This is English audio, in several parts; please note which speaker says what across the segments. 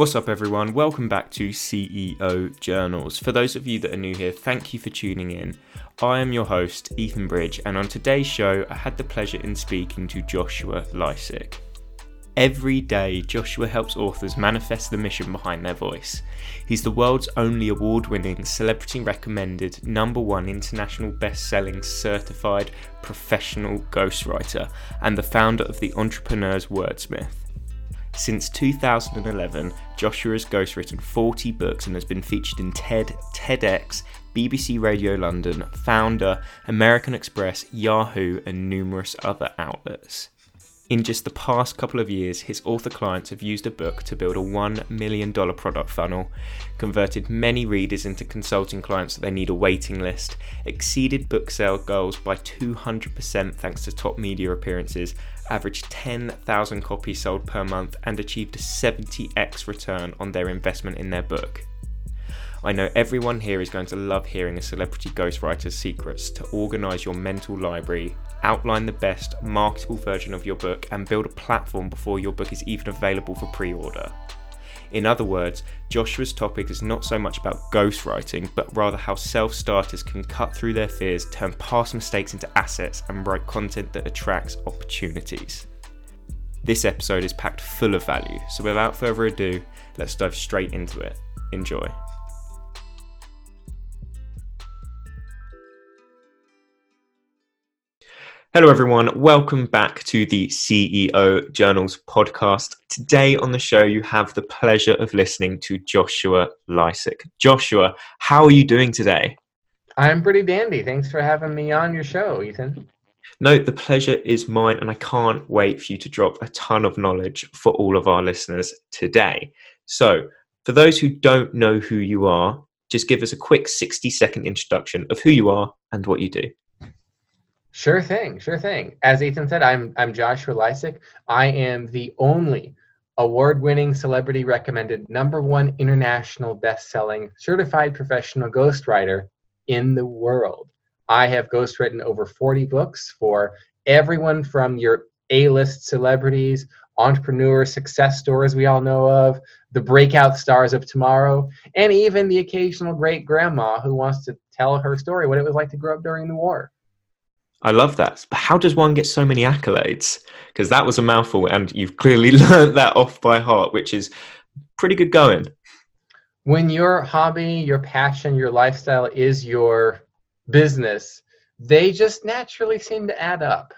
Speaker 1: What's up, everyone? Welcome back to CEO Journals. For those of you that are new here, thank you for tuning in. I am your host, Ethan Bridge, and on today's show, I had the pleasure in speaking to Joshua Lisec. Every day, Joshua helps authors manifest the mission behind their voice. He's the world's only award winning, celebrity recommended, number one international best selling certified professional ghostwriter and the founder of the Entrepreneur's Wordsmith. Since 2011, Joshua has ghostwritten 40 books and has been featured in TED, TEDx, BBC Radio London, Founder, American Express, Yahoo, and numerous other outlets. In just the past couple of years, his author clients have used a book to build a $1 million product funnel, converted many readers into consulting clients that they need a waiting list, exceeded book sale goals by 200% thanks to top media appearances, averaged 10,000 copies sold per month, and achieved a 70x return on their investment in their book. I know everyone here is going to love hearing a celebrity ghostwriter's secrets to organise your mental library, outline the best marketable version of your book, and build a platform before your book is even available for pre order. In other words, Joshua's topic is not so much about ghostwriting, but rather how self starters can cut through their fears, turn past mistakes into assets, and write content that attracts opportunities. This episode is packed full of value, so without further ado, let's dive straight into it. Enjoy. Hello, everyone. Welcome back to the CEO Journals podcast. Today on the show, you have the pleasure of listening to Joshua Lisec. Joshua, how are you doing today?
Speaker 2: I'm pretty dandy. Thanks for having me on your show, Ethan.
Speaker 1: No, the pleasure is mine, and I can't wait for you to drop a ton of knowledge for all of our listeners today. So, for those who don't know who you are, just give us a quick 60 second introduction of who you are and what you do.
Speaker 2: Sure thing, sure thing. As Ethan said, I'm I'm Joshua Lisec. I am the only award-winning celebrity recommended number one international best-selling certified professional ghostwriter in the world. I have ghostwritten over 40 books for everyone from your A-list celebrities, entrepreneur success stories we all know of, the breakout stars of tomorrow, and even the occasional great grandma who wants to tell her story what it was like to grow up during the war.
Speaker 1: I love that. But how does one get so many accolades? Because that was a mouthful, and you've clearly learned that off by heart, which is pretty good going.
Speaker 2: When your hobby, your passion, your lifestyle is your business, they just naturally seem to add up.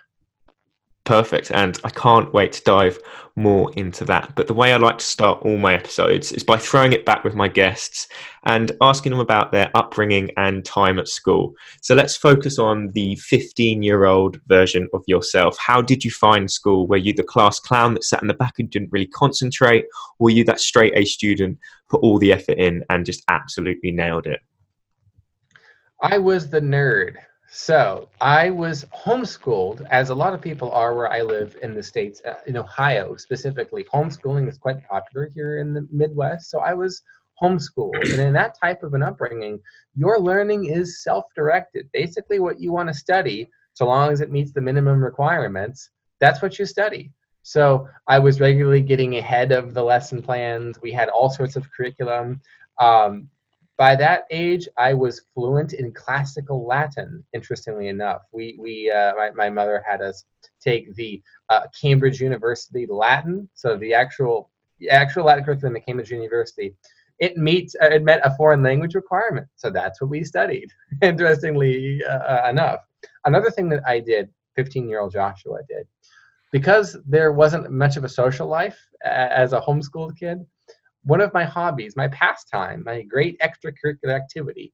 Speaker 1: Perfect. And I can't wait to dive more into that. But the way I like to start all my episodes is by throwing it back with my guests and asking them about their upbringing and time at school. So let's focus on the 15 year old version of yourself. How did you find school? Were you the class clown that sat in the back and didn't really concentrate? Or were you that straight A student, put all the effort in and just absolutely nailed it?
Speaker 2: I was the nerd. So I was homeschooled, as a lot of people are where I live in the States, uh, in Ohio specifically. Homeschooling is quite popular here in the Midwest. So I was homeschooled. And in that type of an upbringing, your learning is self directed. Basically, what you want to study, so long as it meets the minimum requirements, that's what you study. So I was regularly getting ahead of the lesson plans. We had all sorts of curriculum. Um, by that age, I was fluent in classical Latin. Interestingly enough, we we uh, my, my mother had us take the uh, Cambridge University Latin, so the actual the actual Latin curriculum at Cambridge University. It meets uh, it met a foreign language requirement, so that's what we studied. Interestingly uh, uh, enough, another thing that I did, 15 year old Joshua did, because there wasn't much of a social life as a homeschooled kid one of my hobbies, my pastime, my great extracurricular activity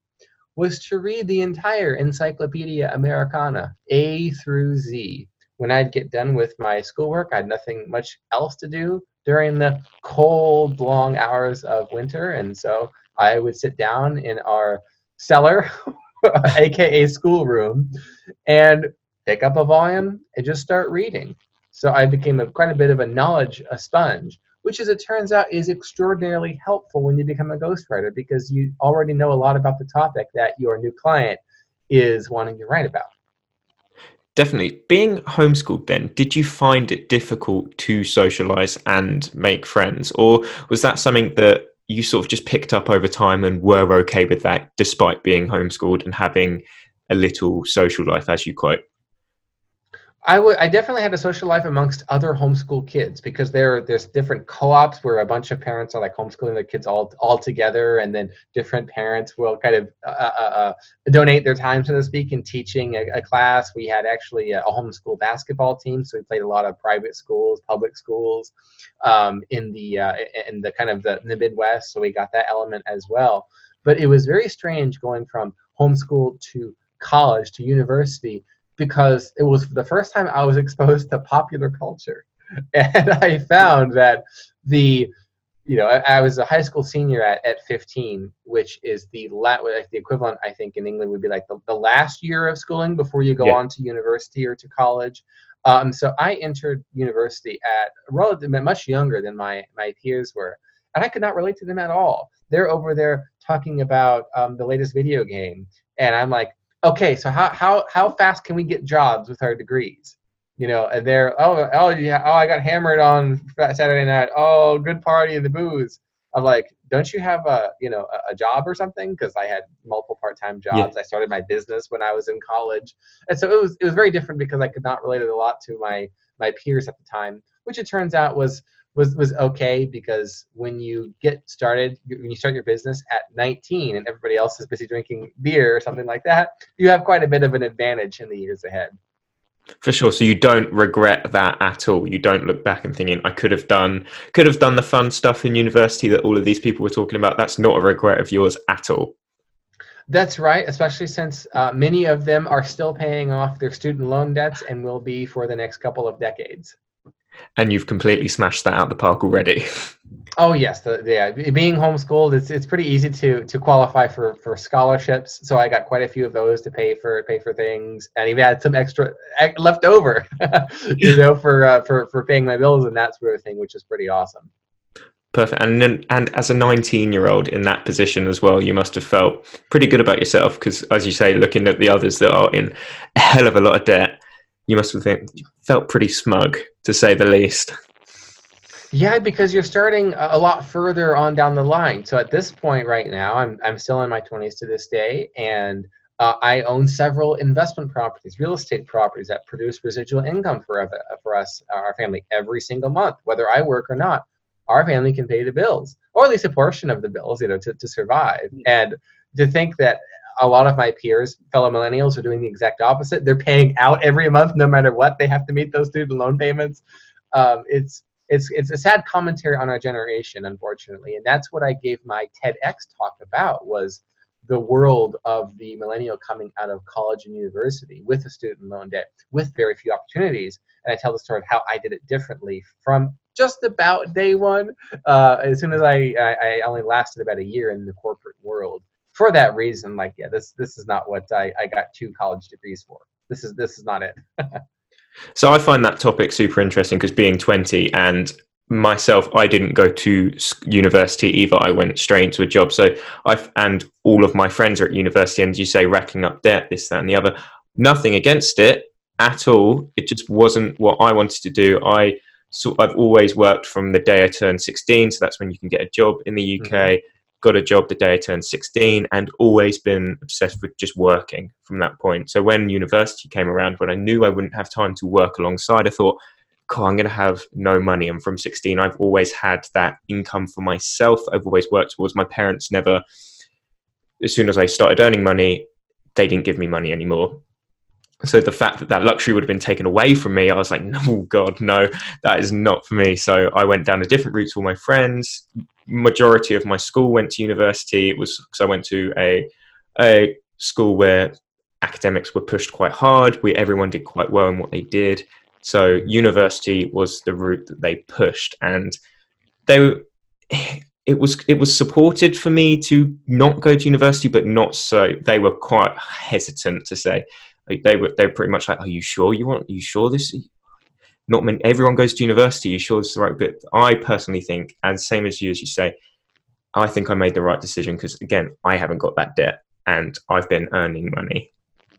Speaker 2: was to read the entire Encyclopedia Americana, A through Z. When I'd get done with my schoolwork, I had nothing much else to do during the cold, long hours of winter. And so I would sit down in our cellar, aka schoolroom, and pick up a volume and just start reading. So I became a, quite a bit of a knowledge a sponge which as it turns out is extraordinarily helpful when you become a ghostwriter because you already know a lot about the topic that your new client is wanting to write about.
Speaker 1: definitely. Being homeschooled, then, did you find it difficult to socialize and make friends, or was that something that you sort of just picked up over time and were okay with that, despite being homeschooled and having a little social life, as you quote?
Speaker 2: I definitely had a social life amongst other homeschool kids because there are there's different co-ops where a bunch of parents are like homeschooling their kids all all together, and then different parents will kind of uh, uh, uh, donate their time, so to speak, in teaching a, a class. We had actually a, a, homeschool basketball team, so we played a lot of private schools, public schools, um, in the uh, in the kind of the, the Midwest. So we got that element as well. But it was very strange going from homeschool to college to university because it was the first time I was exposed to popular culture. And I found that the, you know, I, I was a high school senior at, at 15, which is the la- the equivalent, I think, in England would be like the, the last year of schooling before you go yeah. on to university or to college. Um, so I entered university at relative much younger than my my peers were, and I could not relate to them at all. They're over there talking about um, the latest video game, and I'm like, okay, so how how how fast can we get jobs with our degrees? You know, and they're oh oh yeah oh I got hammered on Saturday night. Oh, good party in the booze. I'm like, don't you have a you know a, a job or something? Because I had multiple part time jobs. Yeah. I started my business when I was in college, and so it was it was very different because I could not relate it a lot to my my peers at the time, which it turns out was was was okay because when you get started, when you start your business at 19 and everybody else is busy drinking beer or something like that, you have quite a bit of an advantage in the years ahead.
Speaker 1: For sure. So you don't regret that at all. You don't look back and thinking, I could have done could have done the fun stuff in university that all of these people were talking about. That's not a regret of yours at all.
Speaker 2: That's right, especially since uh, many of them are still paying off their student loan debts and will be for the next couple of decades
Speaker 1: and you've completely smashed that out the park already.
Speaker 2: Oh yes, the, yeah. Being homeschooled, it's it's pretty easy to to qualify for for scholarships. So I got quite a few of those to pay for pay for things, and even had some extra left over, you know, for uh, for for paying my bills and that sort of thing, which is pretty awesome.
Speaker 1: Perfect. And then, and as a 19 year old in that position as well, you must have felt pretty good about yourself because, as you say, looking at the others that are in a hell of a lot of debt, you must have felt pretty smug to say the least.
Speaker 2: Yeah, because you're starting a lot further on down the line. So at this point right now, I'm I'm still in my 20s to this day, and uh, I own several investment properties, real estate properties that produce residual income for for us, our family, every single month, whether I work or not. Our family can pay the bills, or at least a portion of the bills, you know, to, to survive. Mm. And to think that a lot of my peers, fellow millennials, are doing the exact opposite. They're paying out every month, no matter what. They have to meet those student loan payments. Um, it's it's it's a sad commentary on our generation, unfortunately, and that's what I gave my TEDx talk about was the world of the millennial coming out of college and university with a student loan debt, with very few opportunities. And I tell the story of how I did it differently from just about day one. Uh, as soon as I, I, I only lasted about a year in the corporate world, for that reason, like, yeah, this this is not what I, I got two college degrees for. This is this is not it.
Speaker 1: so I find that topic super interesting because being 20 and myself, I didn't go to university either. I went straight into a job. So I and all of my friends are at university, and you say racking up debt, this, that, and the other. Nothing against it at all. It just wasn't what I wanted to do. I so I've always worked from the day I turned 16, so that's when you can get a job in the UK. Mm-hmm got a job the day I turned 16 and always been obsessed with just working from that point. So when university came around, when I knew I wouldn't have time to work alongside, I thought, God, I'm going to have no money. And from 16, I've always had that income for myself. I've always worked towards my parents, never, as soon as I started earning money, they didn't give me money anymore. So the fact that that luxury would have been taken away from me, I was like, no, God, no, that is not for me. So I went down a different route to all my friends, majority of my school went to university. It was because I went to a a school where academics were pushed quite hard. We everyone did quite well in what they did. So university was the route that they pushed, and they it was it was supported for me to not go to university, but not so. They were quite hesitant to say. they were they were pretty much like, "Are you sure you want? Are you sure this? Not many, everyone goes to university. You sure it's the right bit? I personally think, and same as you, as you say, I think I made the right decision because again, I haven't got that debt and I've been earning money.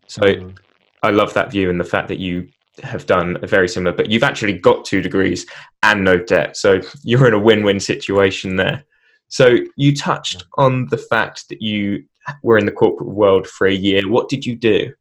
Speaker 1: So mm. I love that view and the fact that you have done a very similar, but you've actually got two degrees and no debt. So you're in a win win situation there. So you touched on the fact that you were in the corporate world for a year. What did you do?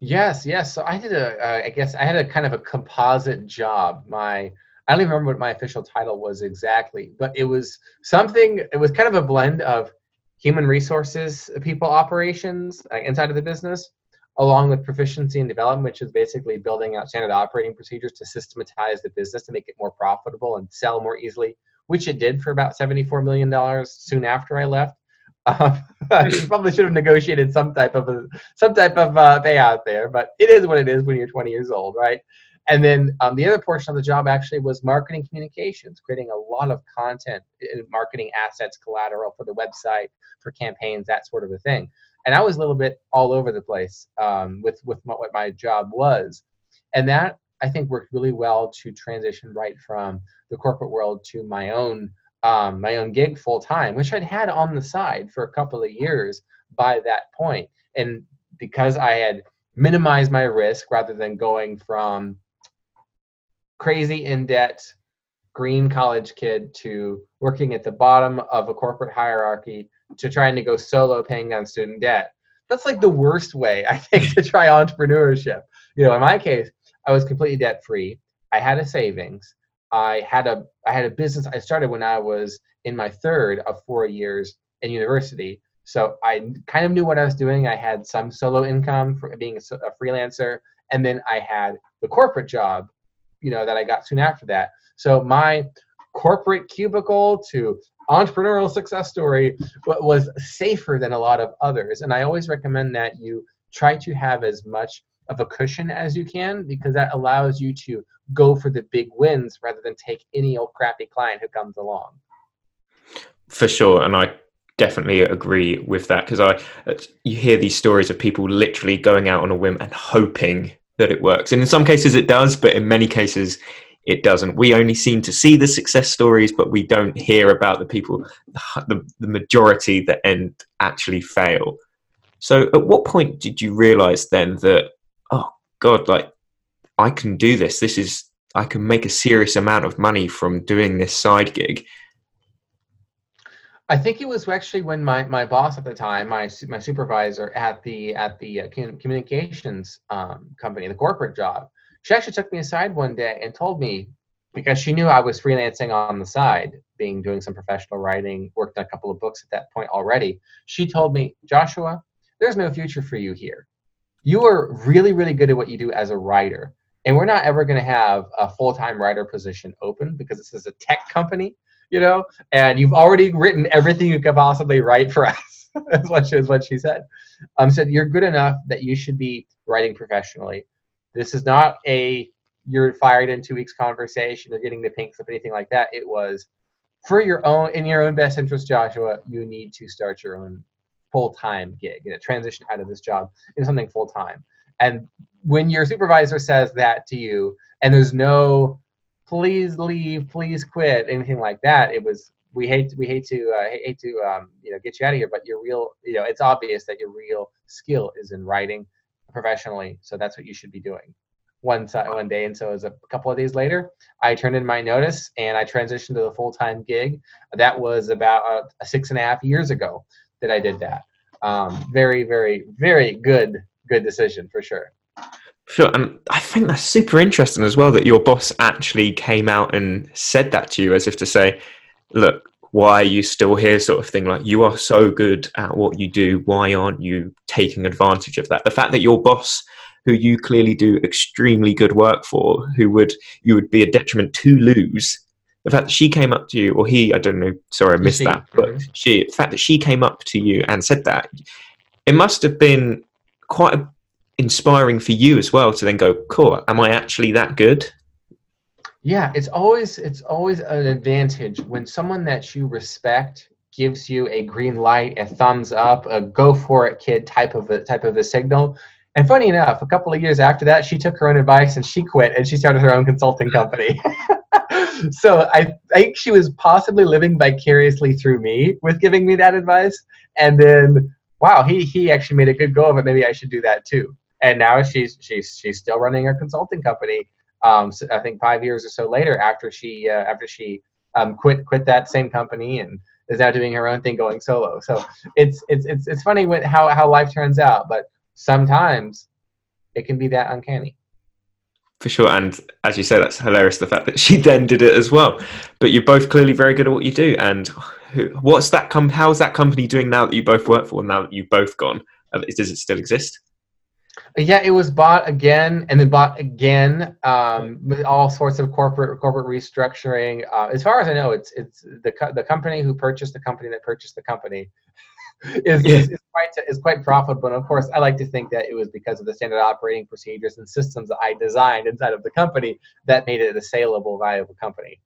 Speaker 2: Yes, yes. So I did a, uh, I guess I had a kind of a composite job. My, I don't even remember what my official title was exactly, but it was something, it was kind of a blend of human resources people operations uh, inside of the business along with proficiency and development, which is basically building out standard operating procedures to systematize the business to make it more profitable and sell more easily, which it did for about $74 million soon after I left. Um, I probably should have negotiated some type of a, some type of uh, payout there, but it is what it is when you're 20 years old, right? And then um, the other portion of the job actually was marketing communications, creating a lot of content, marketing assets, collateral for the website, for campaigns, that sort of a thing and I was a little bit all over the place um, with with what my job was, and that I think worked really well to transition right from the corporate world to my own um, my own gig full time, which I'd had on the side for a couple of years by that point, and because I had minimized my risk rather than going from crazy in debt green college kid to working at the bottom of a corporate hierarchy to trying to go solo paying down student debt. That's like the worst way, I think, to try entrepreneurship. You know, in my case, I was completely debt free. I had a savings. I had a I had a business. I started when I was in my third of four years in university. So I kind of knew what I was doing. I had some solo income for being a, a freelancer, and then I had the corporate job, you know, that I got soon after that. So my corporate cubicle to entrepreneurial success story was safer than a lot of others. And I always recommend that you try to have as much of a cushion as you can because that allows you to go for the big wins rather than take any old crappy client who comes along.
Speaker 1: For sure. And I definitely agree with that because I you hear these stories of people literally going out on a whim and hoping that it works. And in some cases it does, but in many cases it doesn't. We only seem to see the success stories, but we don't hear about the people, the, the majority that end actually fail. So, at what point did you realize then that, oh God, like I can do this? This is, I can make a serious amount of money from doing this side gig.
Speaker 2: I think it was actually when my, my boss at the time, my my supervisor at the at the uh, communications um, company, the corporate job, she actually took me aside one day and told me because she knew I was freelancing on the side, being doing some professional writing, worked on a couple of books at that point already. She told me, Joshua, there's no future for you here. You are really, really good at what you do as a writer. And we're not ever going to have a full time writer position open because this is a tech company, you know, and you've already written everything you could possibly write for us. That's what she, is what she said. Um, said, You're good enough that you should be writing professionally. This is not a you're fired in two weeks conversation or getting the pink slip, anything like that. It was for your own in your own best interest, Joshua. You need to start your own full time gig and transition out of this job into something full time. And when your supervisor says that to you, and there's no please leave, please quit, anything like that, it was we hate we hate to uh, hate to um, you know get you out of here, but your real you know it's obvious that your real skill is in writing professionally. So that's what you should be doing one one day. And so it was a couple of days later, I turned in my notice and I transitioned to the full time gig. That was about uh, six and a half years ago that I did that. Um, very, very, very good, good decision for sure.
Speaker 1: Sure, and I think that's super interesting as well that your boss actually came out and said that to you, as if to say, "Look, why are you still here? sort of thing. Like you are so good at what you do. Why aren't you taking advantage of that? The fact that your boss who you clearly do extremely good work for who would you would be a detriment to lose the fact that she came up to you or he i don't know sorry i missed she, that but mm-hmm. she the fact that she came up to you and said that it must have been quite inspiring for you as well to then go cool am i actually that good
Speaker 2: yeah, it's always it's always an advantage when someone that you respect gives you a green light, a thumbs up, a go for it kid type of a type of a signal. And funny enough, a couple of years after that, she took her own advice and she quit and she started her own consulting company. so I think she was possibly living vicariously through me with giving me that advice. And then, wow, he he actually made a good go of it. Maybe I should do that too. and now she's she's she's still running her consulting company. Um, so I think five years or so later, after she uh, after she um, quit quit that same company and is now doing her own thing, going solo. So it's it's it's it's funny what, how how life turns out, but sometimes it can be that uncanny.
Speaker 1: For sure, and as you say, that's hilarious. The fact that she then did it as well. But you're both clearly very good at what you do. And what's that? Com- how's that company doing now that you both work for? Now that you've both gone, does it still exist?
Speaker 2: Yeah, it was bought again and then bought again. Um, with all sorts of corporate corporate restructuring. Uh, as far as I know, it's it's the co- the company who purchased the company that purchased the company is, yeah. is, is, quite is quite profitable. And of course, I like to think that it was because of the standard operating procedures and systems that I designed inside of the company that made it a saleable, viable company.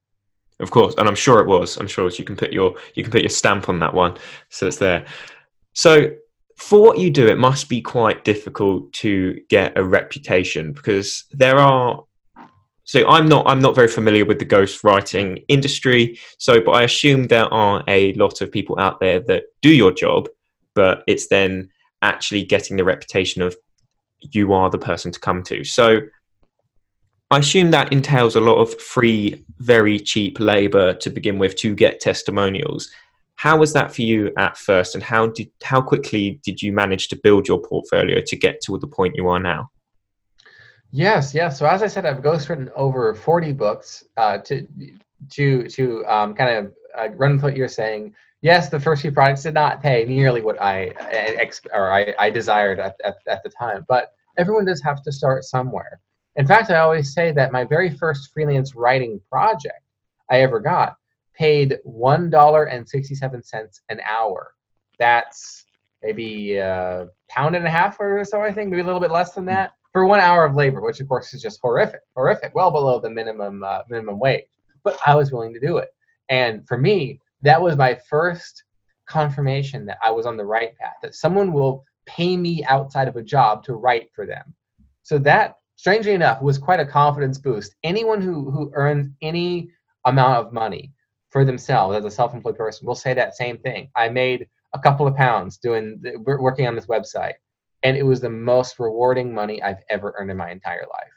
Speaker 1: Of course, and I'm sure it was. I'm sure you can put your you can put your stamp on that one, so it's there. So for what you do, it must be quite difficult to get a reputation because there are. So I'm not I'm not very familiar with the ghostwriting industry. So, but I assume there are a lot of people out there that do your job, but it's then actually getting the reputation of you are the person to come to. So I assume that entails a lot of free, very cheap labor to begin with to get testimonials. How was that for you at first, and how did how quickly did you manage to build your portfolio to get to the point you are now?
Speaker 2: Yes, yes. So as I said, I've ghostwritten over forty books. Uh, to to to um, kind of uh, run with what you're saying. Yes, the first few products did not pay nearly what I ex- or I, I desired at, at, at the time, but everyone does have to start somewhere. In fact, I always say that my very first freelance writing project I ever got paid one dollar and sixty-seven cents an hour. That's maybe a pound and a half or so, I think, maybe a little bit less than that for one hour of labor, which of course is just horrific, horrific, well below the minimum uh, minimum wage. But I was willing to do it, and for me, that was my first confirmation that I was on the right path. That someone will pay me outside of a job to write for them. So that, strangely enough, was quite a confidence boost. Anyone who who earns any amount of money for themselves as a self-employed person will say that same thing. I made a couple of pounds doing working on this website, and it was the most rewarding money I've ever earned in my entire life.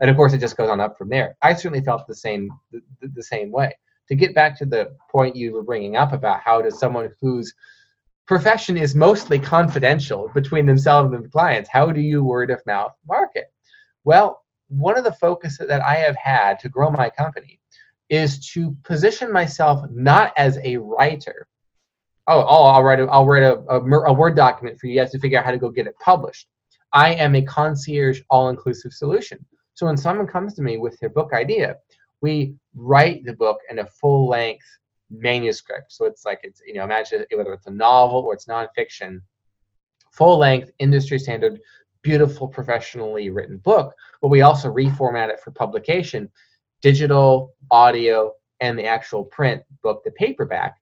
Speaker 2: And of course, it just goes on up from there. I certainly felt the same the, the same way. To get back to the point you were bringing up about how does someone whose profession is mostly confidential between themselves and the clients, how do you word of mouth market? Well, one of the focuses that I have had to grow my company is to position myself not as a writer. Oh, oh I'll write a, I'll write a, a, a Word document for you. You have to figure out how to go get it published. I am a concierge all-inclusive solution. So when someone comes to me with their book idea, we write the book in a full-length manuscript. So it's like it's you know imagine whether it's a novel or it's nonfiction, full-length, industry standard, beautiful, professionally written book. But we also reformat it for publication digital, audio, and the actual print book, the paperback.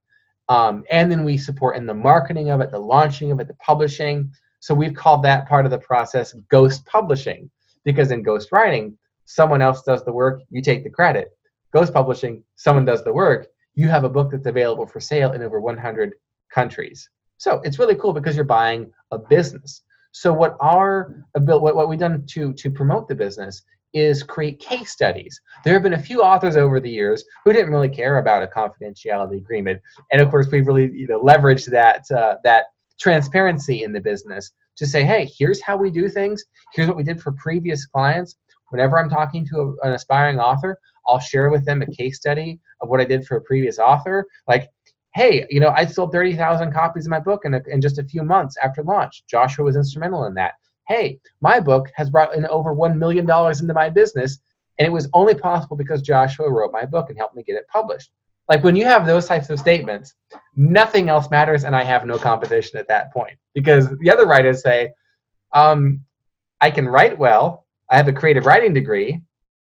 Speaker 2: Um, and then we support in the marketing of it, the launching of it, the publishing. So we've called that part of the process ghost publishing because in ghost writing, someone else does the work, you take the credit. Ghost publishing, someone does the work, you have a book that's available for sale in over 100 countries. So it's really cool because you're buying a business. So what our what, what we've done to to promote the business is create case studies. There have been a few authors over the years who didn't really care about a confidentiality agreement, and of course, we've really you know leveraged that uh, that transparency in the business to say, hey, here's how we do things. Here's what we did for previous clients. Whenever I'm talking to a, an aspiring author, I'll share with them a case study of what I did for a previous author. Like, hey, you know, I sold 30,000 copies of my book in, a, in just a few months after launch. Joshua was instrumental in that hey, my book has brought in over $1 million into my business. And it was only possible because Joshua wrote my book and helped me get it published. Like when you have those types of statements, nothing else matters, and I have no competition at that point. Because the other writers say, um, I can write well, I have a creative writing degree.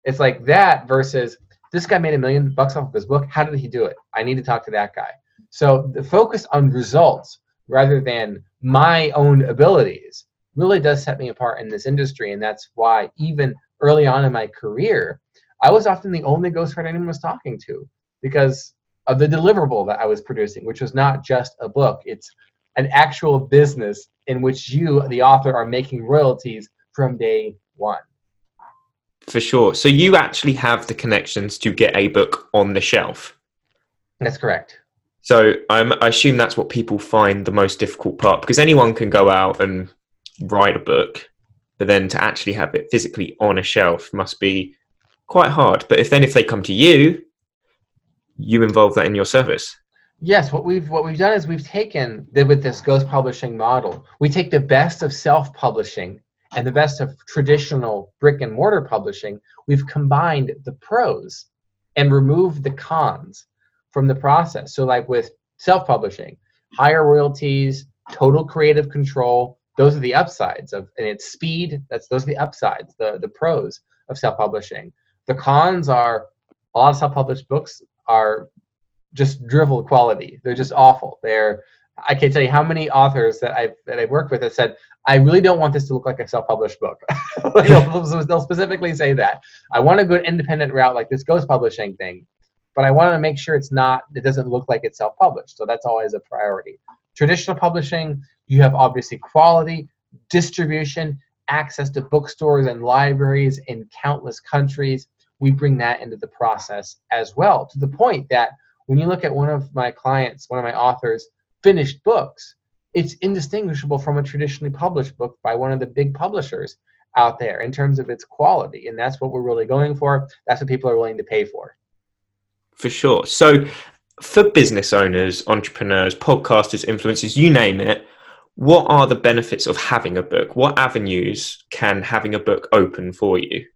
Speaker 2: It's like that versus this guy made a million bucks off of his book. How did he do it? I need to talk to that guy. So the focus on results rather than my own abilities really does set me apart in this industry. And that's why even early on in my career, I was often the only ghostwriter anyone was talking to because of the deliverable that I was producing, which was not just a book. It's an actual business in which you, the author, are making royalties from day one.
Speaker 1: For sure. So you actually have the connections to get a book on the shelf.
Speaker 2: That's correct.
Speaker 1: So I'm, I assume that's what people find the most difficult part because anyone can go out and write a book, but then to actually have it physically on a shelf must be quite hard. But if then if they come to you, you involve that in your service.
Speaker 2: Yes, what we've what we've done is we've taken with this ghost publishing model, we take the best of self-publishing and the best of traditional brick and mortar publishing. We've combined the pros and removed the cons from the process. So, like with self-publishing, higher royalties, total creative control, those are the upsides of and it's speed. That's those are the upsides, the the pros of self-publishing. The cons are a lot of self-published books are just drivel quality. They're just awful. They're I can't tell you how many authors that I've that I've worked with that said, I really don't want this to look like a self-published book. they'll, they'll, specifically say that. I want to go an independent route like this ghost publishing thing, but I want to make sure it's not, it doesn't look like it's self-published. So that's always a priority. Traditional publishing, you have obviously quality, distribution, access to bookstores and libraries in countless countries. We bring that into the process as well, to the point that when you look at one of my clients, one of my authors' finished books, it's indistinguishable from a traditionally published book by one of the big publishers out there in terms of its quality. And that's what we're really going for. That's what people are willing to pay for.
Speaker 1: For sure. So, for business owners, entrepreneurs, podcasters, influencers, you name it, what are the benefits of having a book? What avenues can having a book open for you?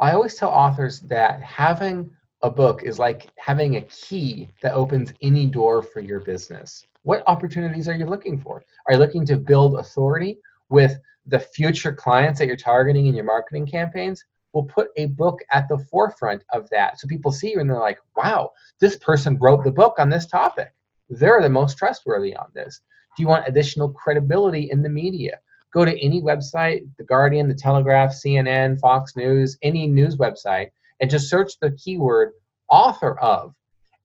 Speaker 2: I always tell authors that having a book is like having a key that opens any door for your business. What opportunities are you looking for? Are you looking to build authority with the future clients that you're targeting in your marketing campaigns? We'll put a book at the forefront of that. So people see you and they're like, wow, this person wrote the book on this topic. They're the most trustworthy on this. Do you want additional credibility in the media? Go to any website, The Guardian, The Telegraph, CNN, Fox News, any news website, and just search the keyword author of,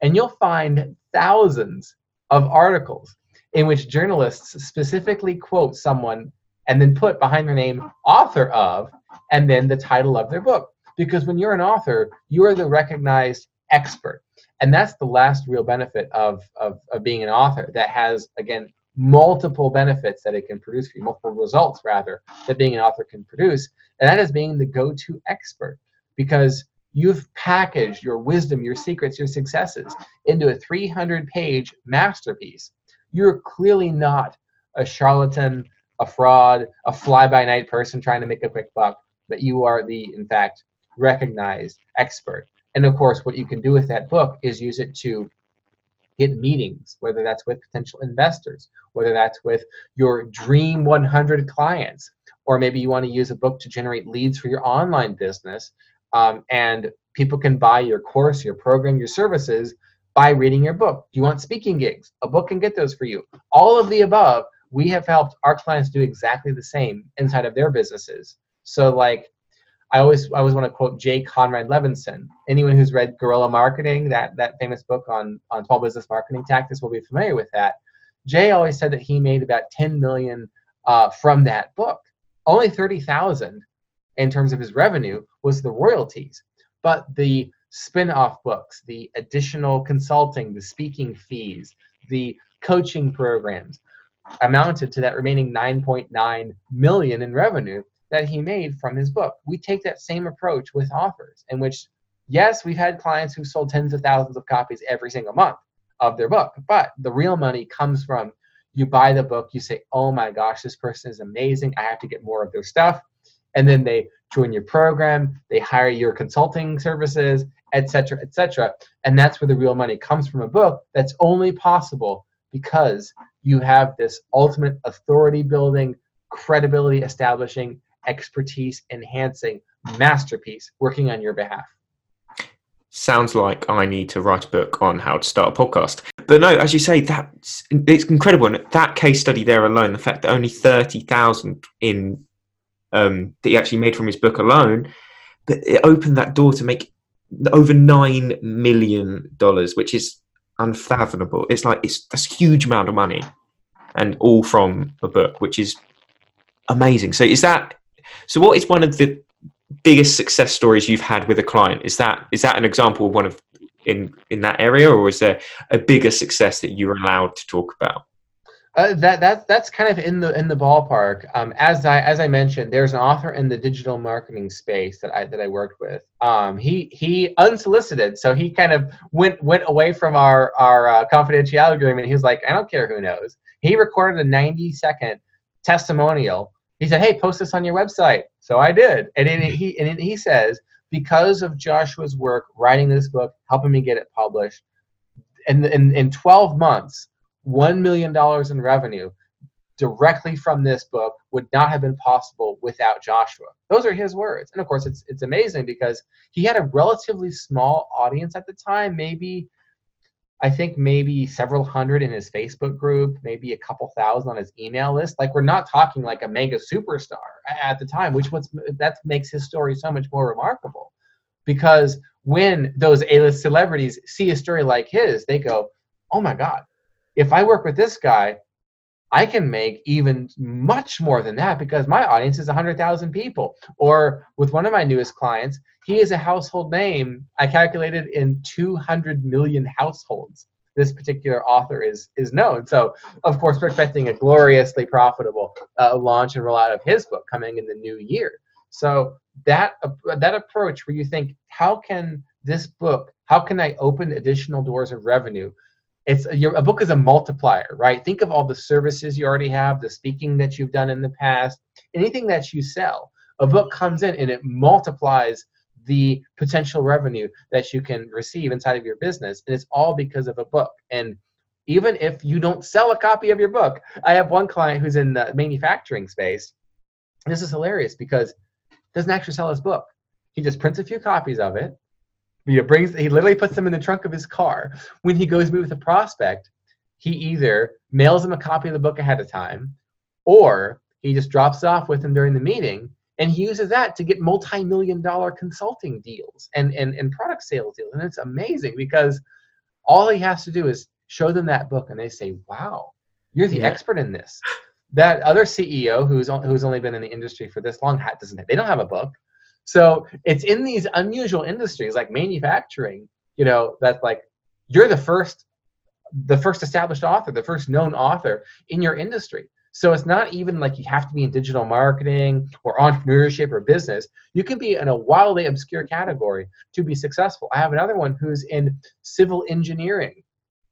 Speaker 2: and you'll find thousands of articles in which journalists specifically quote someone and then put behind their name author of and then the title of their book. Because when you're an author, you are the recognized expert. And that's the last real benefit of, of, of being an author that has, again, multiple benefits that it can produce for you, multiple results rather, that being an author can produce. And that is being the go to expert. Because You've packaged your wisdom, your secrets, your successes into a 300 page masterpiece. You're clearly not a charlatan, a fraud, a fly by night person trying to make a quick buck, but you are the, in fact, recognized expert. And of course, what you can do with that book is use it to get meetings, whether that's with potential investors, whether that's with your dream 100 clients, or maybe you want to use a book to generate leads for your online business um, and people can buy your course, your program, your services by reading your book. Do you want speaking gigs? A book can get those for you. All of the above, we have helped our clients do exactly the same inside of their businesses. So, like, I always I always want to quote Jay Conrad Levinson. Anyone who's read Guerrilla Marketing, that that famous book on on 12 business marketing tactics, will be familiar with that. Jay always said that he made about 10 million uh, from that book. Only 30,000 in terms of his revenue was the royalties. But the spin-off books, the additional consulting, the speaking fees, the coaching programs amounted to that remaining 9.9 million in revenue that he made from his book. We take that same approach with authors in which yes, we've had clients who sold tens of thousands of copies every single month of their book, but the real money comes from you buy the book, you say, "Oh my gosh, this person is amazing. I have to get more of their stuff." and then they join your program, they hire your consulting services, etc., etc. And that's where the real money comes from a book that's only possible because you have this ultimate authority building, credibility establishing, expertise enhancing masterpiece working on your behalf.
Speaker 1: Sounds like I need to write a book on how to start a podcast. But no, as you say, that's it's incredible. And that case study there alone, the fact that only 30,000 in um, that he actually made from his book alone, but it opened that door to make over nine million dollars, which is unfathomable. It's like it's a huge amount of money, and all from a book, which is amazing. So is that So, what is one of the biggest success stories you've had with a client? Is that is that an example of one of in in that area, or is there a bigger success that you're allowed to talk about?
Speaker 2: Uh, that that's that's kind of in the in the ballpark. Um, as I as I mentioned, there's an author in the digital marketing space that I that I worked with. Um, he he unsolicited, so he kind of went went away from our our uh, confidentiality agreement. He was like, I don't care who knows. He recorded a 90 second testimonial. He said, Hey, post this on your website. So I did, and it, he and he says because of Joshua's work writing this book, helping me get it published, in in, in 12 months $1 million in revenue directly from this book would not have been possible without Joshua. Those are his words. And of course, it's, it's amazing because he had a relatively small audience at the time, maybe, I think maybe several hundred in his Facebook group, maybe a couple thousand on his email list. Like we're not talking like a mega superstar at the time, which what's, that makes his story so much more remarkable. Because when those A-list celebrities see a story like his, they go, "Oh my God, if I work with this guy, I can make even much more than that because my audience is 100,000 people. Or with one of my newest clients, he is a household name. I calculated in 200 million households. This particular author is is known. So, of course, we're expecting a gloriously profitable uh, launch and rollout of his book coming in the new year. So that uh, that approach, where you think, how can this book, how can I open additional doors of revenue? It's your a book is a multiplier right? Think of all the services you already have the speaking that you've done in the past anything that you sell a book comes in and it multiplies the potential revenue that you can receive inside of your business. And it's all because of a book. And even if you don't sell a copy of your book i have one client who's in the manufacturing space. This is hilarious because doesn't actually sell his book. He just prints a few copies of it he brings he literally puts them in the trunk of his car. When he goes meet with a prospect, he either mails him a copy of the book ahead of time, or he just drops it off with him during the meeting, and he uses that to get multi-million dollar consulting deals and, and, and product sales deals. And it's amazing because all he has to do is show them that book and they say, Wow, you're the yeah. expert in this. That other CEO who's who's only been in the industry for this long doesn't they don't have a book. So it's in these unusual industries like manufacturing, you know, that's like you're the first the first established author, the first known author in your industry. So it's not even like you have to be in digital marketing or entrepreneurship or business. You can be in a wildly obscure category to be successful. I have another one who's in civil engineering,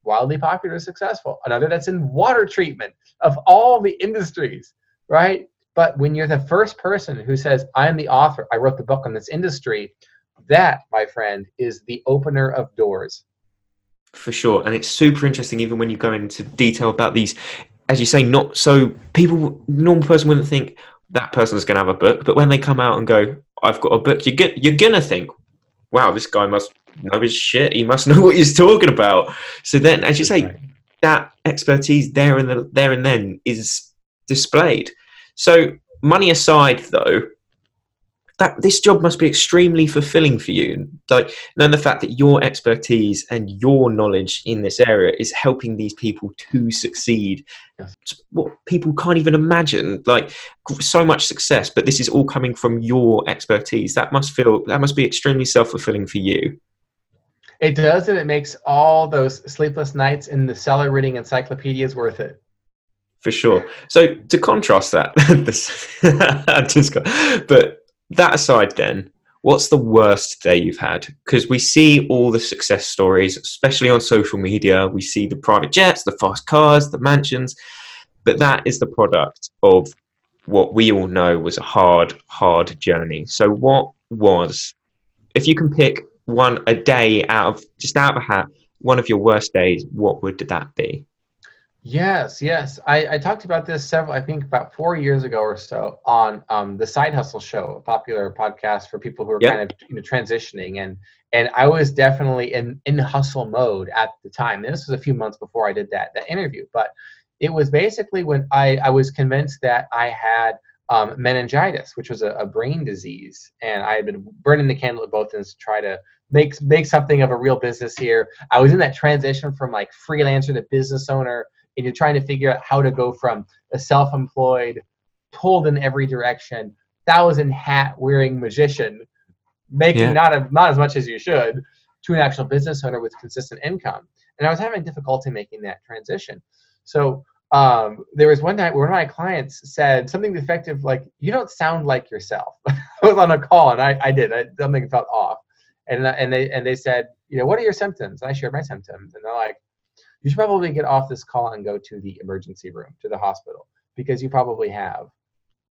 Speaker 2: wildly popular, successful. Another that's in water treatment of all the industries, right? But when you're the first person who says, I'm the author, I wrote the book on this industry, that, my friend, is the opener of doors.
Speaker 1: For sure. And it's super interesting, even when you go into detail about these, as you say, not so people, normal person wouldn't think that person's going to have a book. But when they come out and go, I've got a book, you get, you're going to think, wow, this guy must know his shit. He must know what he's talking about. So then, as you say, that expertise there and the, there and then is displayed. So, money aside, though, that this job must be extremely fulfilling for you. Like, then the fact that your expertise and your knowledge in this area is helping these people to succeed. What people can't even imagine, like so much success, but this is all coming from your expertise. That must feel that must be extremely self fulfilling for you.
Speaker 2: It does, and it makes all those sleepless nights in the cellar reading encyclopedias worth it
Speaker 1: for sure. So to contrast that, just got, but that aside, then what's the worst day you've had? Because we see all the success stories, especially on social media. We see the private jets, the fast cars, the mansions, but that is the product of what we all know was a hard, hard journey. So what was, if you can pick one a day out of just out of a hat, one of your worst days, what would that be?
Speaker 2: Yes, yes. I, I talked about this several, I think about four years ago or so on um, the Side Hustle Show, a popular podcast for people who are yep. kind of you know transitioning. And and I was definitely in in hustle mode at the time. And this was a few months before I did that that interview. But it was basically when I, I was convinced that I had um, meningitis, which was a, a, brain disease, and I had been burning the candle at both ends to try to make make something of a real business here. I was in that transition from like freelancer to business owner and you're trying to figure out how to go from a self-employed pulled in every direction thousand hat wearing magician making
Speaker 1: Yeah.
Speaker 2: not a, not as much as you should to an actual business owner with consistent income. And I was having difficulty making that transition. So um, there was one night where one of my clients said something effective like, "You don't sound like yourself." I was on a call and I, I did. I, something felt off, and and they and they said, "You know, what are your symptoms?" And I shared my symptoms, and they're like, "You should probably get off this call and go to the emergency room, to the hospital, because you probably have."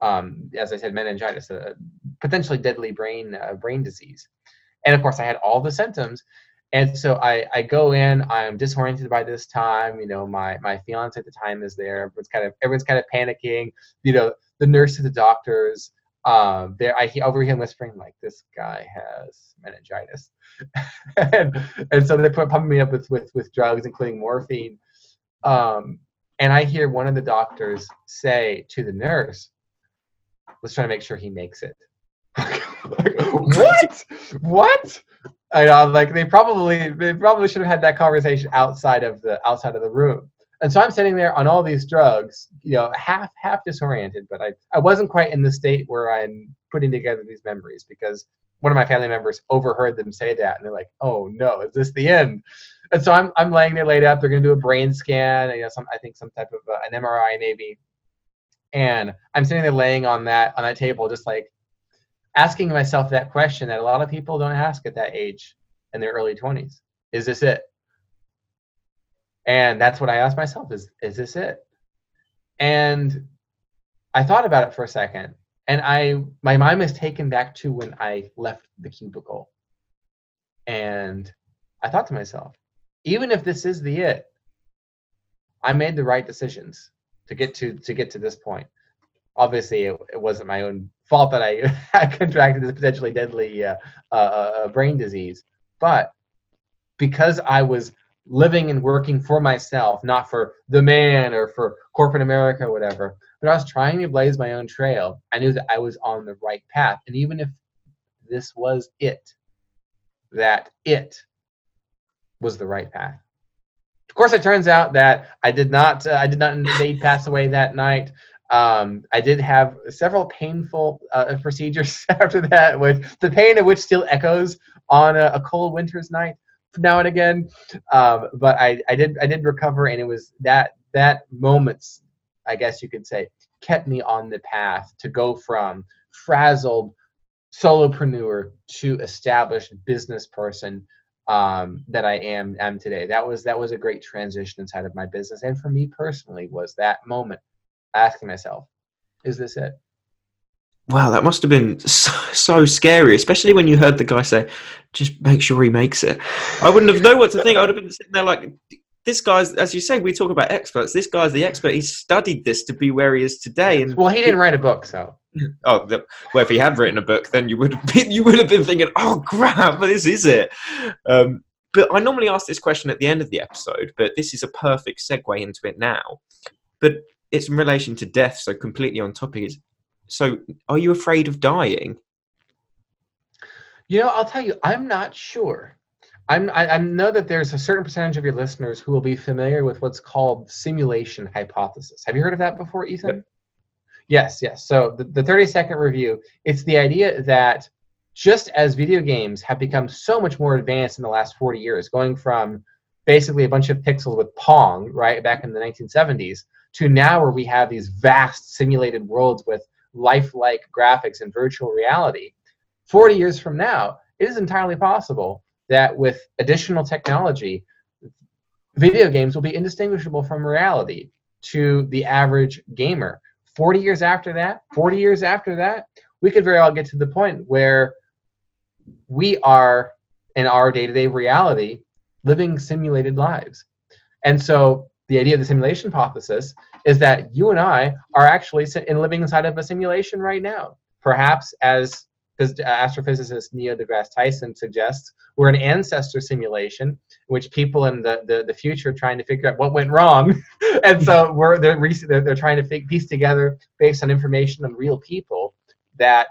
Speaker 2: Um, as I said, meningitis, a potentially deadly brain uh, brain disease, and of course, I had all the symptoms, and so I, I go in i'm disoriented by this time you know my my fiance at the time is there everyone's kind of everyone's kind of panicking you know the nurses the doctors um there i he- overhear him whispering like this guy has meningitis. And, and so they put pumping me up with with with drugs including morphine. Um and i hear one of the doctors say to the nurse let's try to make sure he makes it. What? What? I know, like they probably they probably should have had that conversation outside of the outside of the room. And so I'm sitting there on all these drugs, you know, half half disoriented, but I I wasn't quite in the state where I'm putting together these memories because one of my family members overheard them say that and they're like, "Oh no, is this the end?" And so I'm I'm laying there laid up. They're gonna do a brain scan, you know, some I think some type of uh, an MRI maybe. And I'm sitting there laying on that on that table, just like asking myself that question that a lot of people don't ask at that age in their early 20s is this it and that's what i asked myself is is this it and i thought about it for a second and i my mind was taken back to when i left the cubicle and i thought to myself even if this is the it i made the right decisions to get to to get to this point obviously it, it wasn't my own fault that I had contracted this potentially deadly uh, uh, uh, brain disease. But because I was living and working for myself, not for the man or for corporate America or whatever, but I was trying to blaze my own trail, I knew that I was on the right path. And even if this was it, that it was the right path. Of course, it turns out that I did not. Uh, I did not indeed pass away that night. Um, I did have several painful uh, procedures after that, which the pain of which still echoes on a, a cold winter's night now and again. Um, but I, I did I did recover, and it was that that moments, I guess you could say, kept me on the path to go from frazzled solopreneur to established business person um, that I am am today. That was that was a great transition inside of my business, and for me personally, was that moment asking myself, is this it?
Speaker 1: Wow, that must have been so, so scary, especially when you heard the guy say, "Just make sure he makes it." I wouldn't have known what to think. I would have been sitting there like, "This guy's," as you say, we talk about experts. This guy's the expert. He studied this to be where he is today. And
Speaker 2: Well, he didn't write a book, so
Speaker 1: oh, the, well, if he had written a book, then you would have been you would have been thinking, "Oh, crap, this is it." Um, but I normally ask this question at the end of the episode, but this is a perfect segue into it now. But it's in relation to death, so completely on topic. Is so, are you afraid of dying?
Speaker 2: You know, I'll tell you, I'm not sure. I'm, I, I know that there's a certain percentage of your listeners who will be familiar with what's called simulation hypothesis. Have you heard of that before, Ethan? Yes, yes. So the, the 30 second review, it's the idea that just as video games have become so much more advanced in the last 40 years, going from basically a bunch of pixels with Pong, right, back in the 1970s, to now where we have these vast simulated worlds with lifelike graphics and virtual reality. 40 years from now, it is entirely possible that with additional technology, video games will be indistinguishable from reality to the average gamer. 40 years after that, 40 years after that, we could very well get to the point where we are in our day-to-day reality living simulated lives. And so the idea of the simulation hypothesis is that you and I are actually in living inside of a simulation right now. Perhaps as phys- uh, astrophysicist Neil deGrasse Tyson suggests, we're an ancestor simulation in which people in the, the, the future are trying to figure out what went wrong. and so we're they're, they're, they're trying to piece together based on information on real people that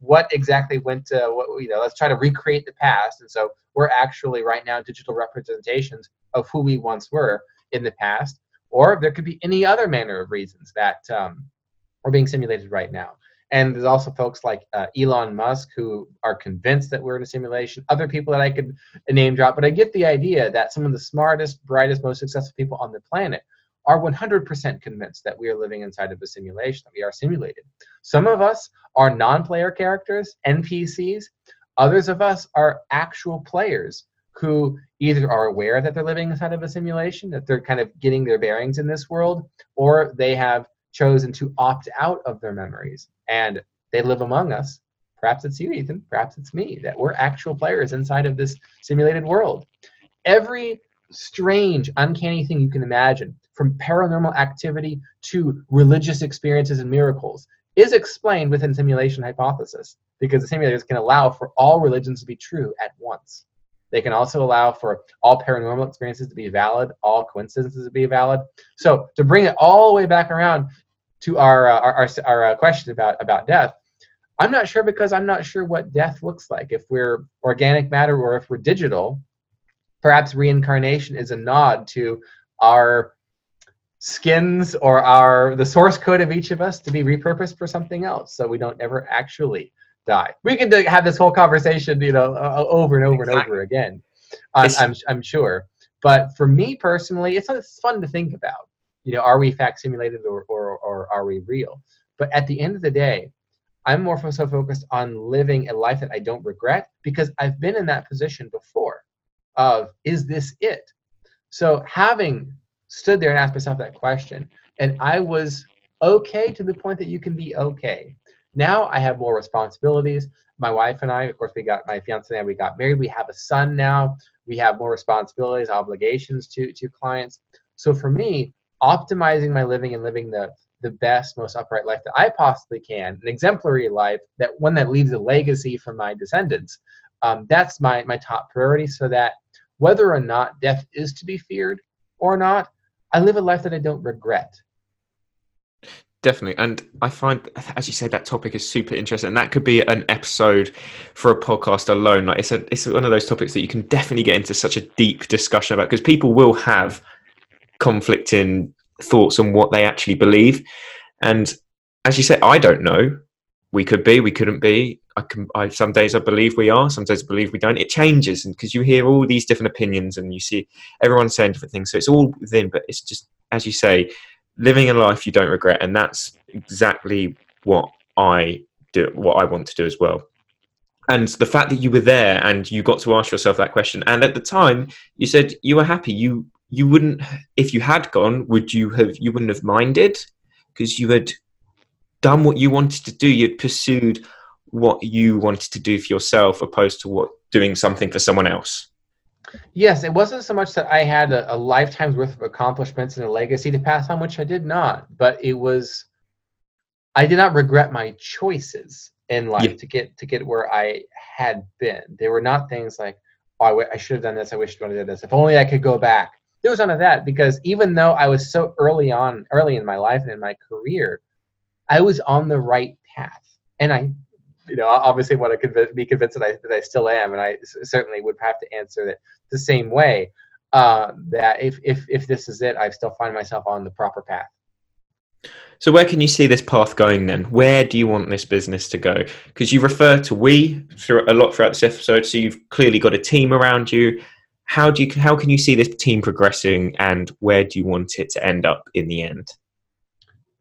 Speaker 2: what exactly went to what you know let's try to recreate the past and so we're actually right now digital representations of who we once were in the past or there could be any other manner of reasons that um, are being simulated right now And there's also folks like uh, Elon Musk who are convinced that we're in a simulation. Other people that I could name drop, but I get the idea that some of the smartest, brightest, most successful people on the planet are 100% convinced that we are living inside of a simulation, that we are simulated. Some of us are non player characters, NPCs. Others of us are actual players who either are aware that they're living inside of a simulation, that they're kind of getting their bearings in this world, or they have chosen to opt out of their memories and they live among us. Perhaps it's you, Ethan. Perhaps it's me, that we're actual players inside of this simulated world. Every strange, uncanny thing you can imagine, from paranormal activity to religious experiences and miracles, is explained within simulation hypothesis because the simulators can allow for all religions to be true at once. They can also allow for all paranormal experiences to be valid, all coincidences to be valid. So to bring it all the way back around to our uh, our, our, our uh, question about about death, I'm not sure because I'm not sure what death looks like. If we're organic matter or if we're digital, perhaps reincarnation is a nod to our skins or our the source code of each of us to be repurposed for something else so we don't ever actually die we could have this whole conversation you know over and over exactly. and over again I'm, I'm, I'm sure but for me personally it's, it's fun to think about you know are we fact simulated or, or, or are we real but at the end of the day i'm more so focused on living a life that i don't regret because i've been in that position before of is this it so having stood there and asked myself that question. And I was okay to the point that you can be okay. Now I have more responsibilities. My wife and I, of course, we got my fiance and we got married. We have a son now. We have more responsibilities, obligations to, to clients. So for me, optimizing my living and living the, the best, most upright life that I possibly can, an exemplary life, that one that leaves a legacy for my descendants, um, that's my, my top priority so that whether or not death is to be feared or not, I live a life that I don't regret.
Speaker 1: Definitely. And I find, as you say, that topic is super interesting. And that could be an episode for a podcast alone. Like it's a, it's one of those topics that you can definitely get into such a deep discussion about because people will have conflicting thoughts on what they actually believe. And as you say, I don't know. We could be, we couldn't be. I can. I, some days I believe we are. Some days I believe we don't. It changes, and because you hear all these different opinions, and you see everyone saying different things, so it's all within. But it's just as you say, living a life you don't regret, and that's exactly what I do. What I want to do as well. And the fact that you were there and you got to ask yourself that question, and at the time you said you were happy. You you wouldn't if you had gone. Would you have? You wouldn't have minded because you had done what you wanted to do. You'd pursued what you wanted to do for yourself opposed to what doing something for someone else
Speaker 2: yes it wasn't so much that i had a, a, lifetime's worth of accomplishments and a legacy to pass on which i did not but it was i did not regret my choices in life yeah. to get to get where i had been. They were not things like oh, I, w- I should have done this i wish i would have done this. If only i could go back. There was none of that because even though i was so early on early in my life and in my career i was on the right path. And i you know, obviously want to convince, be convinced that I, that I still am, and I certainly would have to answer it the same way. Uh, that if, if if this is it, I still find myself on the proper path.
Speaker 1: So where can you see this path going then? Where do you want this business to go? Because you refer to we through a lot throughout this episode, so you've clearly got a team around you. How do you how can you see this team progressing, and where do you want it to end up in the end?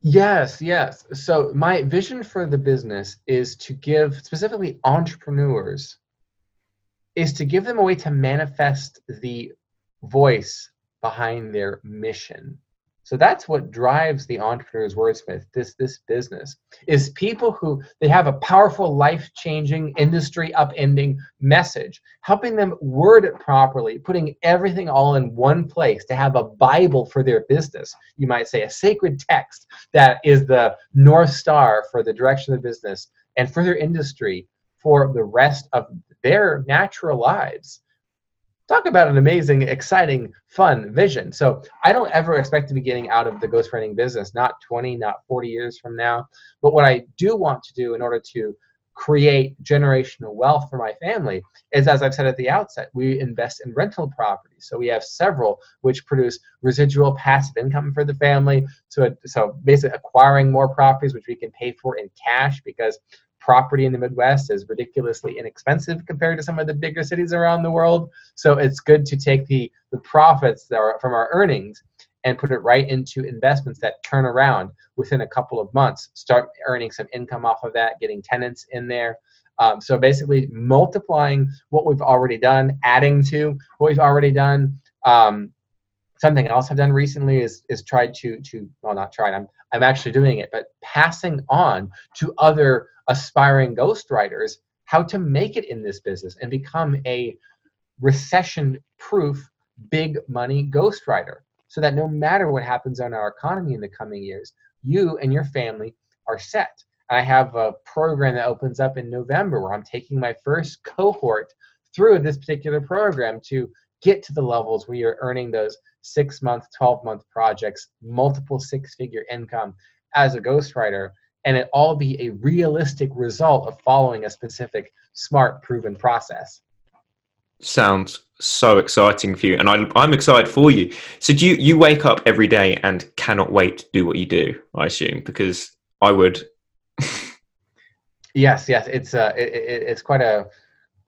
Speaker 2: Yes, yes. So my vision for the business is to give specifically entrepreneurs is to give them a way to manifest the voice behind their mission. So that's what drives the entrepreneur's wordsmith, this this business, is people who they have a powerful, life-changing, industry upending message, helping them word it properly, putting everything all in one place to have a Bible for their business. You might say a sacred text that is the North Star for the direction of the business and for their industry for the rest of their natural lives talk about an amazing, exciting, fun vision. So I don't ever expect to be getting out of the ghostwriting business, not 20, not 40 years from now. But what I do want to do in order to create generational wealth for my family is as I've said at the outset, we invest in rental properties. So we have several which produce residual passive income for the family. So, so basically acquiring more properties which we can pay for in cash because property in the Midwest is ridiculously inexpensive compared to some of the bigger cities around the world. So it's good to take the, the profits that are from our earnings and put it right into investments that turn around within a couple of months. Start earning some income off of that, getting tenants in there. Um, so basically, multiplying what we've already done, adding to what we've already done. Um, something else I've done recently is is tried to to well not tried I'm I'm actually doing it, but passing on to other aspiring ghostwriters how to make it in this business and become a recession proof big money ghostwriter so that no matter what happens on our economy in the coming years, you and your family are set. I have a program that opens up in November where I'm taking my first cohort through this particular program to get to the levels where you're earning those six month, 12 month projects, multiple six figure income as a ghostwriter, and it all be a realistic result of following a specific, smart, proven process.
Speaker 1: Sounds so exciting for you and I, i'm excited for you. So do you you wake up every day and cannot wait to do what you do i assume? Because i would.
Speaker 2: Yes yes it's uh it, it, it's quite a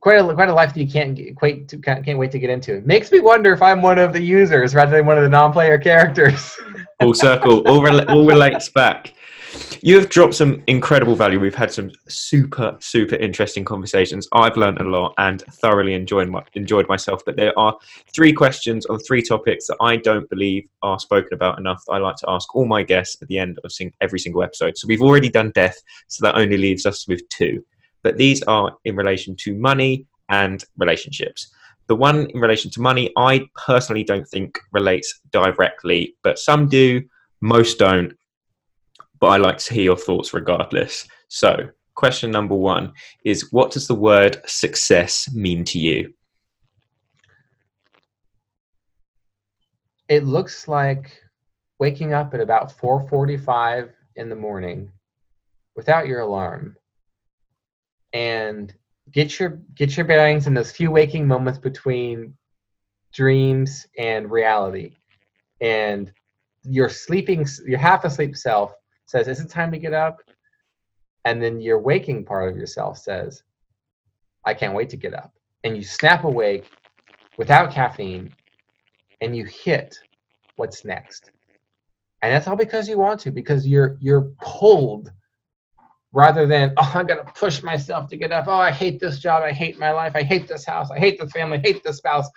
Speaker 2: quite a quite a life that you can't to can't, can't wait to get into it makes me wonder if i'm one of the users rather than one of the non-player characters
Speaker 1: full circle all, all relates back you have dropped some incredible value. We've had some super, super interesting conversations. I've learned a lot and thoroughly enjoyed my, enjoyed myself. But there are three questions on three topics that I don't believe are spoken about enough. I like to ask all my guests at the end of every single episode. So we've already done death, so that only leaves us with two. But these are in relation to money and relationships. The one in relation to money, I personally don't think relates directly, but some do, most don't but I like to hear your thoughts regardless. So, question number one is What does the word success mean to you?
Speaker 2: It looks like waking up at about 4:45 in the morning without your alarm and get your get your bearings in those few waking moments between dreams and reality and your sleeping your half asleep self says, Is it time to get up? And then your waking part of yourself says, I can't wait to get up. And you snap awake without caffeine and you hit what's next. And that's all because you want to, because you're you're pulled rather than, oh, I'm gonna push myself to get up. Oh, I hate this job, I hate my life, I hate this house, I hate this family, I hate this spouse.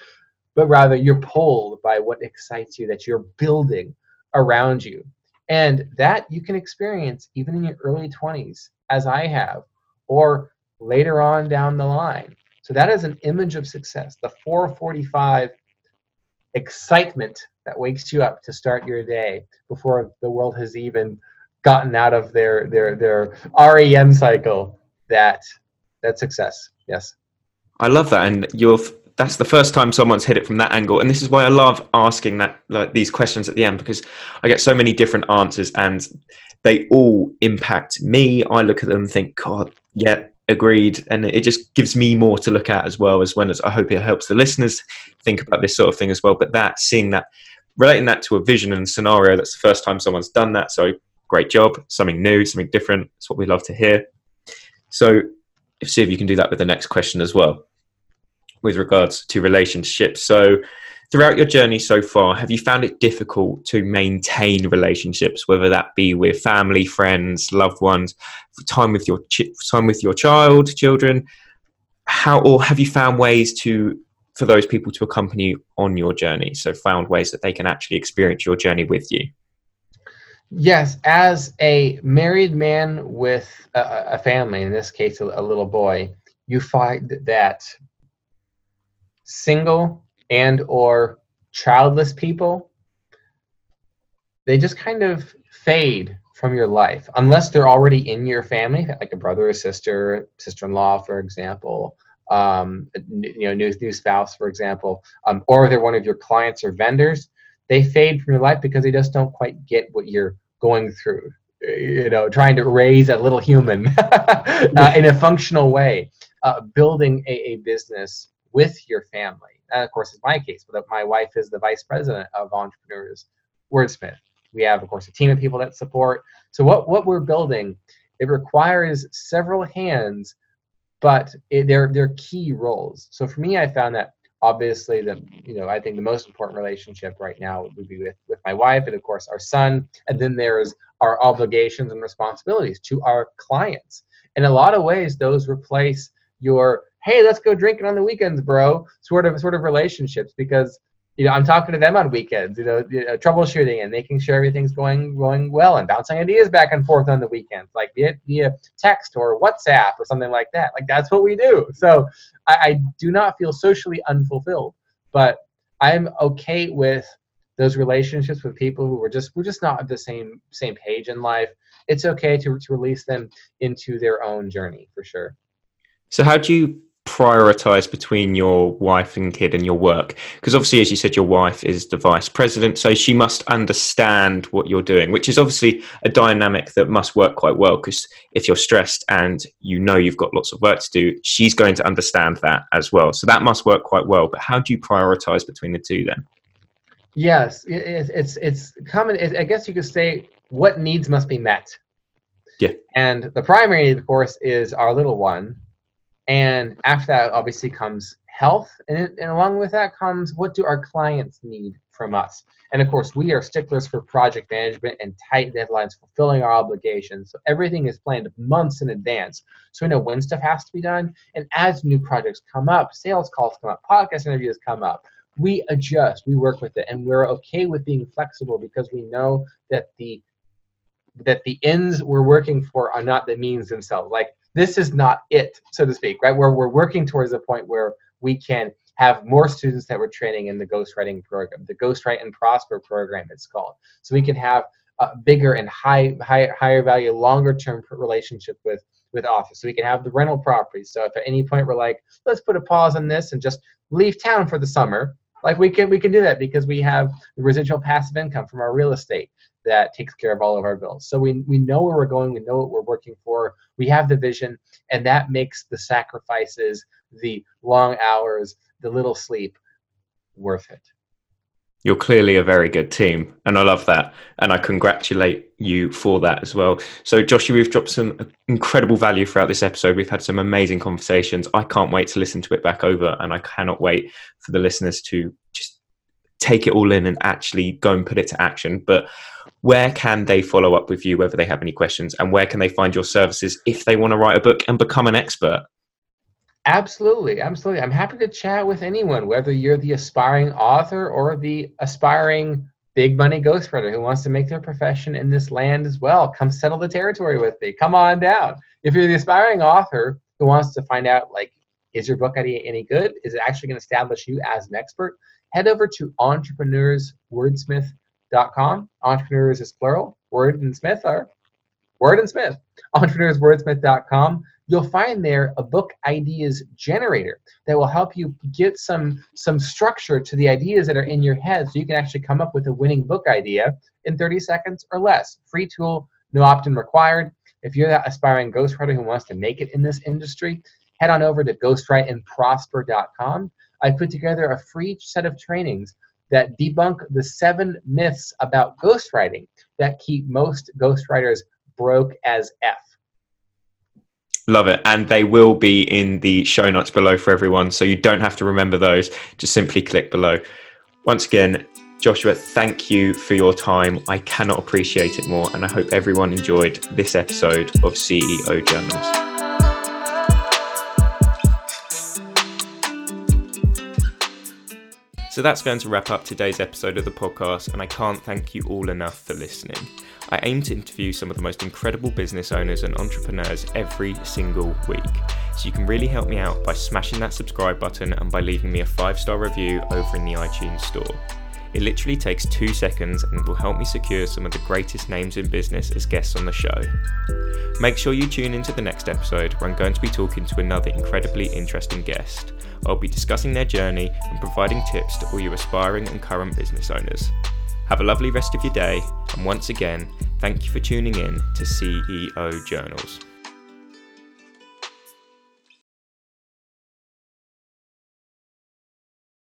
Speaker 2: But rather you're pulled by what excites you that you're building around you. And that you can experience even in your early 20s, as I have, or later on down the line. So that is an image of success. The 445 excitement that wakes you up to start your day before the world has even gotten out of their their their REM cycle. That that success. Yes.
Speaker 1: I love that, and you're that's the first time someone's hit it from that angle and this is why i love asking that like these questions at the end because i get so many different answers and they all impact me i look at them and think god yeah agreed and it just gives me more to look at as well as when as i hope it helps the listeners think about this sort of thing as well but that seeing that relating that to a vision and scenario that's the first time someone's done that so great job something new something different that's what we love to hear so see if you can do that with the next question as well with regards to relationships. So, throughout your journey so far, have you found it difficult to maintain relationships, whether that be with family, friends, loved ones, time with your ch- time with your child, children? How or have you found ways to for those people to accompany you on your journey? So, found ways that they can actually experience your journey with you.
Speaker 2: Yes, as a married man with a, a family, in this case, a, a little boy, you find that single and or childless people they just kind of fade from your life unless they're already in your family like a brother or sister sister-in-law for example um, you know new, new spouse for example um, or they're one of your clients or vendors they fade from your life because they just don't quite get what you're going through you know, trying to raise a little human uh, in a functional way, uh, building a, a, business with your family. And of course, it's my case, but my wife is the vice president of Entrepreneurs Wordsmith. We have, of course, a team of people that support. So what what we're building, it requires several hands, but it, they're they're key roles. So for me, I found that obviously the you know i think the most important relationship right now would be with with my wife and of course our son. And then there's our obligations and responsibilities to our clients. In a lot of ways those replace your hey let's go drinking on the weekends bro sort of sort of relationships because you know, I'm talking to them on weekends, you know, troubleshooting and making sure everything's going going well and bouncing ideas back and forth on the weekends, like via, via text or WhatsApp or something like that. Like that's what we do. So I, I do not feel socially unfulfilled, but I'm okay with those relationships with people who were just we're just not at the same same page in life. It's okay to, to release them into their own journey for sure.
Speaker 1: So how do you prioritize between your wife and kid and your work? Because obviously as you said your wife is the vice president so she must understand what you're doing which is obviously a dynamic that must work quite well because if you're stressed and you know you've got lots of work to do she's going to understand that as well. So that must work quite well but how do you prioritize between the two then?
Speaker 2: Yes it's it's common i guess you could say what needs must be met.
Speaker 1: Yeah.
Speaker 2: And the primary need of course is our little one and after that, obviously, comes health. And, and along with that comes what do our clients need from us? And of course, we are sticklers for project management and tight deadlines, fulfilling our obligations. So everything is planned months in advance. So we know when stuff has to be done. And as new projects come up, sales calls come up, podcast interviews come up, we adjust, we work with it, and we're okay with being flexible because we know that the that the ends we're working for are not the means themselves. Like this is not it, so to speak, right? Where we're working towards a point where we can have more students that we're training in the ghostwriting program, the Ghostwrite and Prosper program, it's called. So we can have a bigger and high, high higher value, longer term relationship with with authors. So we can have the rental properties. So if at any point we're like, let's put a pause on this and just leave town for the summer, like we can we can do that because we have the residual passive income from our real estate that takes care of all of our bills. So we, we know where we're going, we know what we're working for, we have the vision, and that makes the sacrifices, the long hours, the little sleep worth it.
Speaker 1: You're clearly a very good team, and I love that. And I congratulate you for that as well. So, Joshua, we've dropped some incredible value throughout this episode. We've had some amazing conversations. I can't wait to listen to it back over, and I cannot wait for the listeners to just take it all in and actually go and put it to action. But where can they follow up with you, whether they have any questions, and where can they find your services if they want to write a book and become an expert?
Speaker 2: Absolutely, absolutely. I'm happy to chat with anyone, whether you're the aspiring author or the aspiring big money ghostwriter who wants to make their profession in this land as well. Come settle the territory with me. Come on down. If you're the aspiring author who wants to find out, like, is your book idea any good? Is it actually going to establish you as an expert? Head over to entrepreneurswordsmith.com. Entrepreneurs is plural. Word and Smith are Word and Smith. Entrepreneurswordsmith.com. You'll find there a book ideas generator that will help you get some some structure to the ideas that are in your head so you can actually come up with a winning book idea in 30 seconds or less. Free tool, no opt-in required. If you're that aspiring ghostwriter who wants to make it in this industry, head on over to ghostwriteandprosper.com. I put together a free set of trainings that debunk the seven myths about ghostwriting that keep most ghostwriters broke as F.
Speaker 1: Love it. And they will be in the show notes below for everyone. So you don't have to remember those. Just simply click below. Once again, Joshua, thank you for your time. I cannot appreciate it more. And I hope everyone enjoyed this episode of CEO Journals. So that's going to wrap up today's episode of the podcast, and I can't thank you all enough for listening. I aim to interview some of the most incredible business owners and entrepreneurs every single week. So you can really help me out by smashing that subscribe button and by leaving me a five star review over in the iTunes store. It literally takes two seconds and will help me secure some of the greatest names in business as guests on the show. Make sure you tune into the next episode where I'm going to be talking to another incredibly interesting guest. I'll be discussing their journey and providing tips to all you aspiring and current business owners. Have a lovely rest of your day, and once again, thank you for tuning in to CEO Journals.